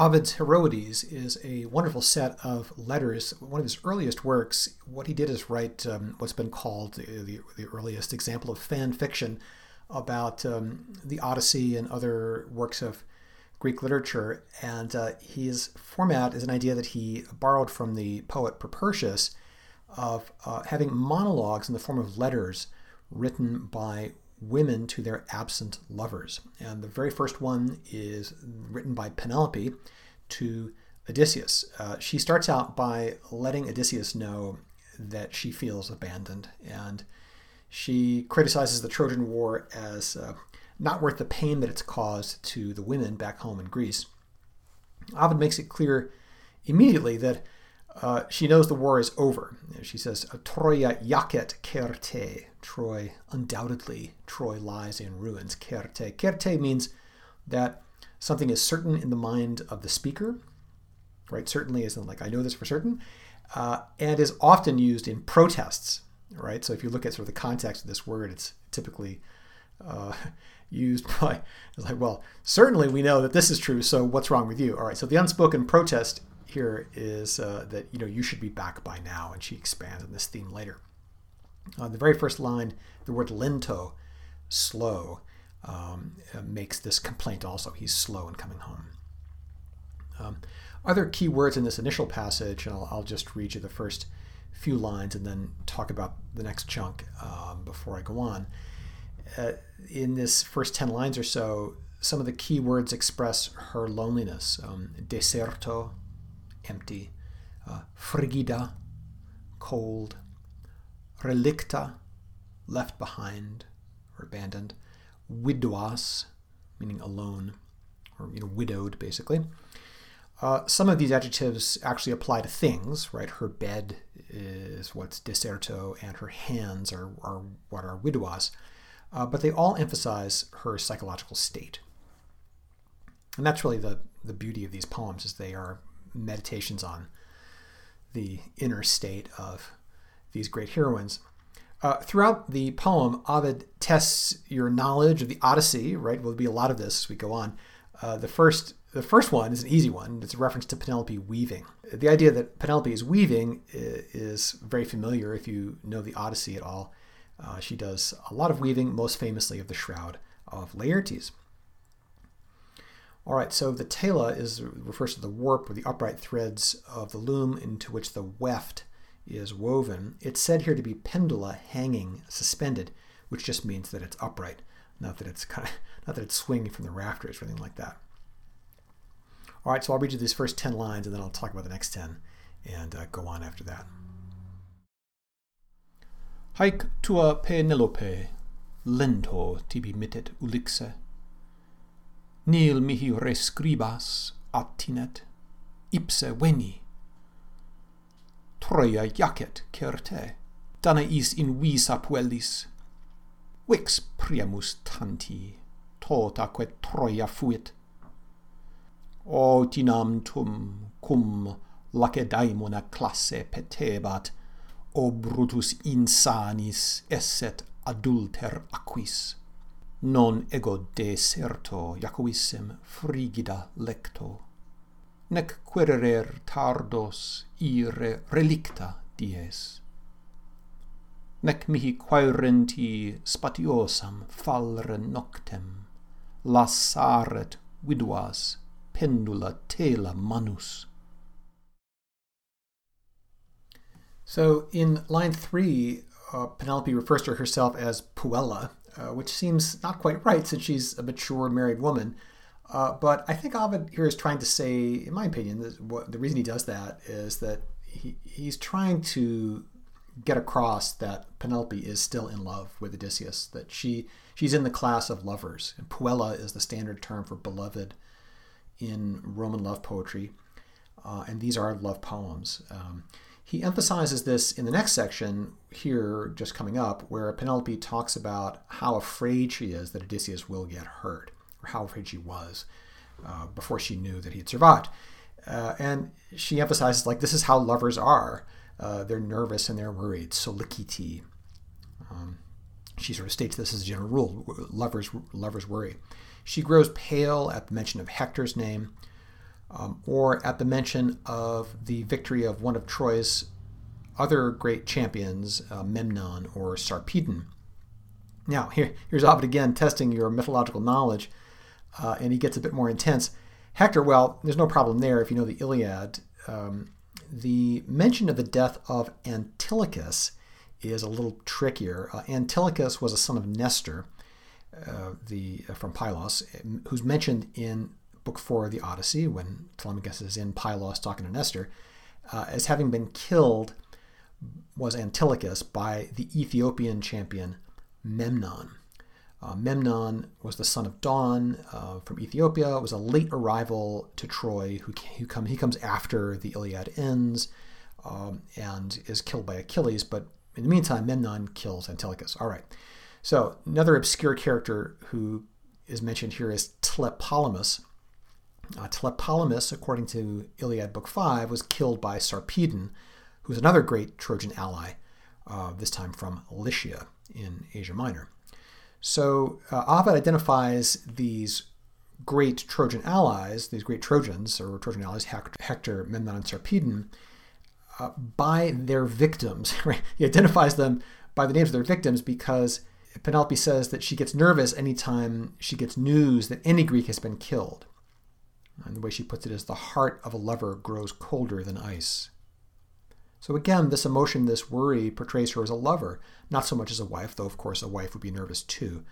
Ovid's Heroides is a wonderful set of letters. One of his earliest works, what he did is write um, what's been called the, the, earliest example of fan fiction about um, the Odyssey and other works of Greek literature. And uh, his format is an idea that he borrowed from the poet Propertius of uh, having monologues in the form of letters written by women to their absent lovers. And the very first one is written by Penelope to Odysseus. Uh, she starts out by letting Odysseus know that she feels abandoned, and she criticizes the Trojan War as uh, not worth the pain that it's caused to the women back home in Greece. Ovid makes it clear immediately that uh, she knows the war is over. She says, Troia jacet certe. Troy, undoubtedly, Troy lies in ruins. Certe. Certe means that something is certain in the mind of the speaker, right? Certainly isn't like, I know this for certain, uh, and is often used in protests, right? So if you look at sort of the context of this word, it's typically uh, used by, it's like, well, certainly we know that this is true, so what's wrong with you? All right, so the unspoken protest here is uh, that you know you should be back by now, and she expands on this theme later. On the very first line, the word lento, slow, um, uh, makes this complaint also. He's slow in coming home. Um, other key words in this initial passage, and I'll, I'll, just read you the first few lines and then talk about the next chunk um, before I go on. Uh, in this first 10 lines or so, some of the key words express her loneliness. Um, deserto, empty, uh, frigida, cold, relicta, left behind or abandoned, viduas, meaning alone or you know widowed basically. Uh, some of these adjectives actually apply to things, right? Her bed is what's deserto, and her hands are, are what are viduas. Uh, but they all emphasize her psychological state. And that's really the, the beauty of these poems is they are meditations on the inner state of these great heroines. Uh, throughout the poem, Ovid tests your knowledge of the Odyssey. Right, will be a lot of this as we go on. Uh, the first, the first one is an easy one. It's a reference to Penelope weaving. The idea that Penelope is weaving is very familiar if you know the Odyssey at all. Uh, she does a lot of weaving, most famously of the shroud of Laertes. All right, so the tela is refers to the warp or the upright threads of the loom into which the weft is woven. It's said here to be pendula hanging suspended, which just means that it's upright, not that it's kind of, not that it's swinging from the rafters or anything like that. All right, so I'll read you these first 10 lines and then I'll talk about the next 10 and uh, go on after that. Haec tua Penelope, lento tibi mittet ulixe, nil mihi rescribas attinet. Ipse veni. Troia jacet certe. Danais in visa puellis vix priamus tanti totaque Troia fuit. O tinam tum cum Lacedaemona classe petebat o Brutus insanis esset adulter aquis. Non ego deserto Jacobissem frigida lecto, nec quererer tardos ire relicta dies, nec mihi quaerenti spatiosam fallere noctem, lassaret viduas pendula tela manus. So in line three, uh, Penelope refers to herself as Puella, uh, which seems not quite right since she's a mature married woman. Uh, but I think Ovid here is trying to say, in my opinion, what, the reason he does that is that he, he's trying to get across that Penelope is still in love with Odysseus, that she she's in the class of lovers. And puella is the standard term for beloved in Roman love poetry, uh, and these are love poems. Um, he emphasizes this in the next section here, just coming up, where Penelope talks about how afraid she is that Odysseus will get hurt, or how afraid she was uh, before she knew that he had survived. Uh, and she emphasizes, like, this is how lovers are. Uh, they're nervous and they're worried. Soliciti. Um, she sort of states this as a general rule. Lovers, lovers worry. She grows pale at the mention of Hector's name. Um, or at the mention of the victory of one of Troy's other great champions, uh, Memnon or Sarpedon. Now, here, here's Ovid again testing your mythological knowledge, uh, and he gets a bit more intense. Hector, well, there's no problem there if you know the Iliad. Um, the mention of the death of Antilochus is a little trickier. Uh, Antilochus was a son of Nestor, uh, the uh, from Pylos, who's mentioned in Book Four of the Odyssey when Telemachus is in Pylos talking to Nestor, uh, as having been killed was Antilochus by the Ethiopian champion Memnon. Uh, Memnon was the son of Dawn uh, from Ethiopia. It Was a late arrival to Troy, who, who come he comes after the Iliad ends, um, and is killed by Achilles. But in the meantime, Memnon kills Antilochus. All right. So another obscure character who is mentioned here is Tlepolemus. Uh, Tlepolemus, according to Iliad Book Five, was killed by Sarpedon, who's another great Trojan ally, uh, this time from Lycia in Asia Minor. So uh, Ovid identifies these great Trojan allies, these great Trojans or Trojan allies, Hector, Memnon, and Sarpedon, uh, by their victims. Right? He identifies them by the names of their victims because Penelope says that she gets nervous anytime she gets news that any Greek has been killed. And the way she puts it is the heart of a lover grows colder than ice. So again, this emotion, this worry portrays her as a lover, not so much as a wife, though of course a wife would be nervous too.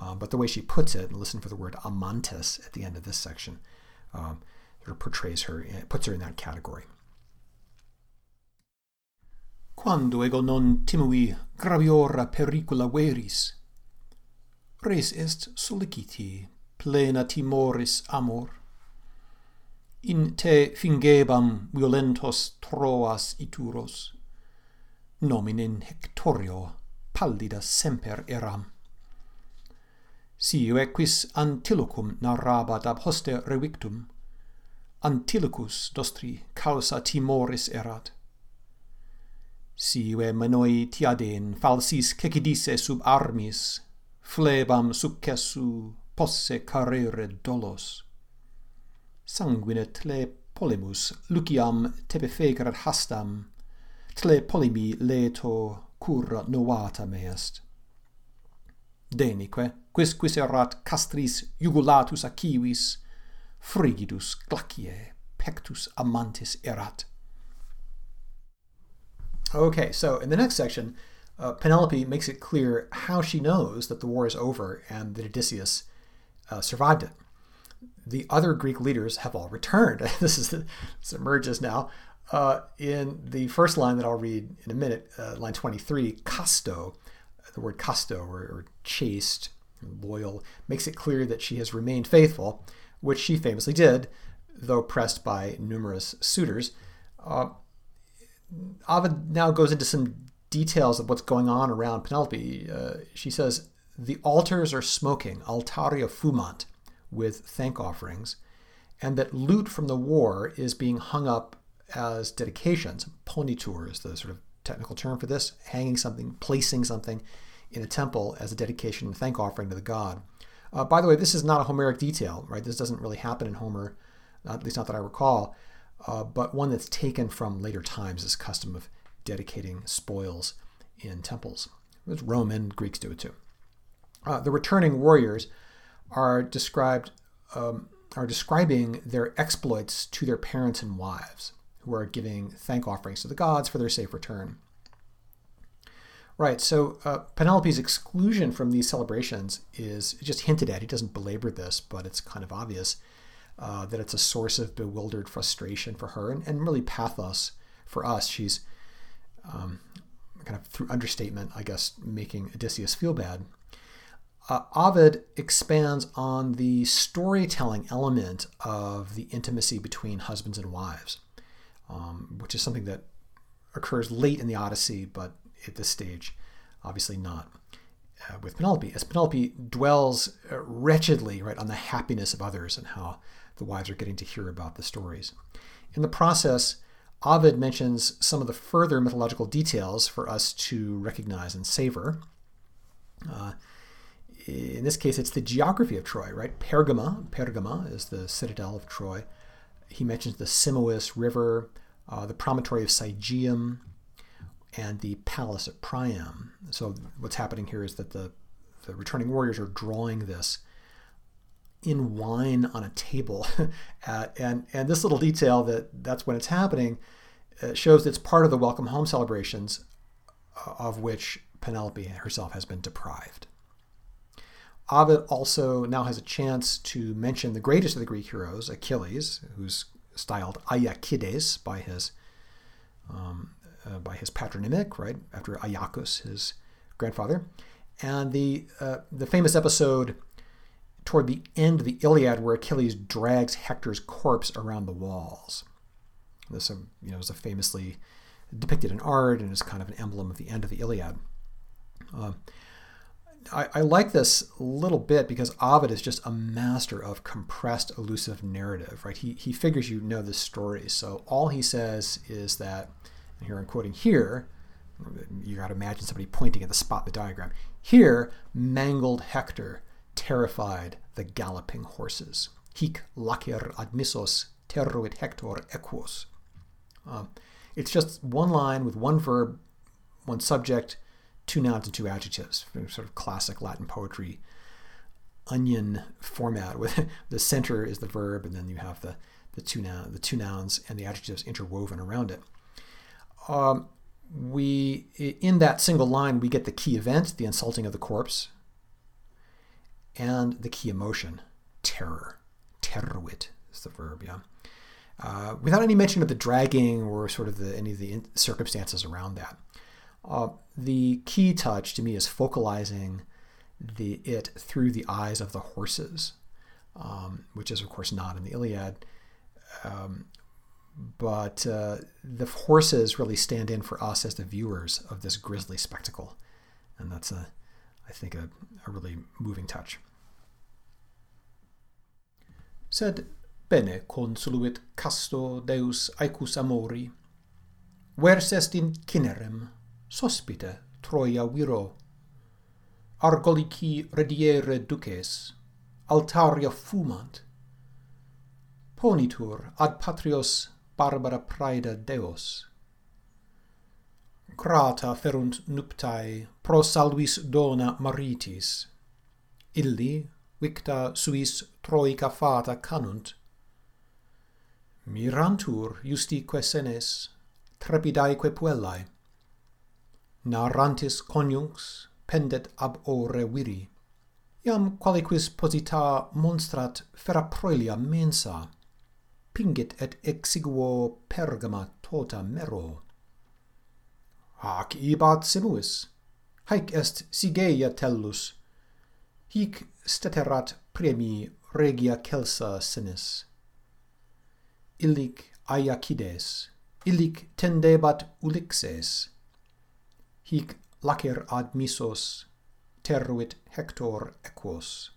Uh, but the way she puts it, and listen for the word amantis at the end of this section, um, portrays her, puts her in that category. Quando ego non timui graviora pericula veris, res est soliciti plena timoris amor, in te fingebam violentos Troas ituros. Nominen Hectorio pallida semper eram. si equis Antilochum narrabat ab hoste revictum. Antilochus nostri causa timoris erat. Sive menoi tiaden falsis cecidisse sub armis, flebam successu posse carere dolos sanguine tle polemus Lyciam tebe fegerat hastam Tlepolemi leto cura novata me est denique quis quis erat castris jugulatus acivis frigidus glacie pectus amantis erat. Okay so in the next section uh, Penelope makes it clear how she knows that the war is over and that Odysseus uh, survived it the other Greek leaders have all returned. this is this emerges now uh, in the first line that I'll read in a minute, uh, line 23. Casto, the word casto or, or chaste, loyal, makes it clear that she has remained faithful, which she famously did, though pressed by numerous suitors. Uh, Ovid now goes into some details of what's going on around Penelope. Uh, she says, The altars are smoking, altaria fumant with thank offerings, and that loot from the war is being hung up as dedications. Ponitur is the sort of technical term for this, hanging something, placing something in a temple as a dedication and thank offering to the god. Uh, by the way, this is not a Homeric detail, right? This doesn't really happen in Homer, at least not that I recall, uh, but one that's taken from later times, this custom of dedicating spoils in temples. Roman, Greeks do it too. Uh, the returning warriors are described um, are describing their exploits to their parents and wives, who are giving thank offerings to the gods for their safe return. Right, so uh, Penelope's exclusion from these celebrations is just hinted at. He doesn't belabor this, but it's kind of obvious uh, that it's a source of bewildered frustration for her and, and really pathos for us. She's um, kind of through understatement, I guess, making Odysseus feel bad uh, Ovid expands on the storytelling element of the intimacy between husbands and wives, um, which is something that occurs late in the Odyssey, but at this stage, obviously not uh, with Penelope. As Penelope dwells uh, wretchedly right on the happiness of others and how the wives are getting to hear about the stories. In the process, Ovid mentions some of the further mythological details for us to recognize and savor. Uh, in this case, it's the geography of Troy, right? Pergama, Pergama is the citadel of Troy. he mentions the Simois River, uh, the promontory of Sigeum, and the palace at Priam. So what's happening here is that the, the returning warriors are drawing this in wine on a table. uh, and, and this little detail that that's when it's happening uh, shows it's part of the welcome home celebrations uh, of which Penelope herself has been deprived. Ovid also now has a chance to mention the greatest of the Greek heroes, Achilles, who's styled Aiakides by his um, uh, by his patronymic, right after Aeacus, his grandfather, and the uh, the famous episode toward the end of the Iliad where Achilles drags Hector's corpse around the walls. This um, you know is a famously depicted in art and is kind of an emblem of the end of the Iliad. Uh, I, I, like this little bit because Ovid is just a master of compressed, elusive narrative, right? He, he figures you know the story. So all he says is that, and here I'm quoting here, you got to imagine somebody pointing at the spot in the diagram. Here, mangled Hector terrified the galloping horses. Hic lacer admissos terruit Hector equus. Um, it's just one line with one verb, one subject, two nouns and two adjectives, sort of classic Latin poetry onion format with the center is the verb and then you have the, the two noun, the two nouns and the adjectives interwoven around it. Um, we in that single line we get the key event, the insulting of the corpse, and the key emotion, terror. Terruit is the verb, yeah. Uh, without any mention of the dragging or sort of the, any of the circumstances around that. Uh, the key touch to me is focalizing the it through the eyes of the horses, um, which is of course not in the Iliad. Um, but uh, the horses really stand in for us as the viewers of this grisly spectacle, and that's a, I think, a, a really moving touch. Sed bene consuluit casto Deus aecus amori, vers est in cinerem, sospite Troia viro. Argolici rediere duces, altaria fumant. Ponitur ad patrios barbara praeda deos. Grata ferunt nuptae pro salvis dona maritis. Illi, victa suis troica fata canunt. Mirantur justique senes, trepidaeque puellae narrantis coniunx pendet ab ore viri. Iam qualiquis posita monstrat fera proelia mensa, pingit et exiguo pergama tota mero. Hac ibat simuis, haec est sigeia tellus, hic steterat premi regia celsa senis. Illic aiacides, illic tendebat ulixes, hic lacer admissos terruit hector equos.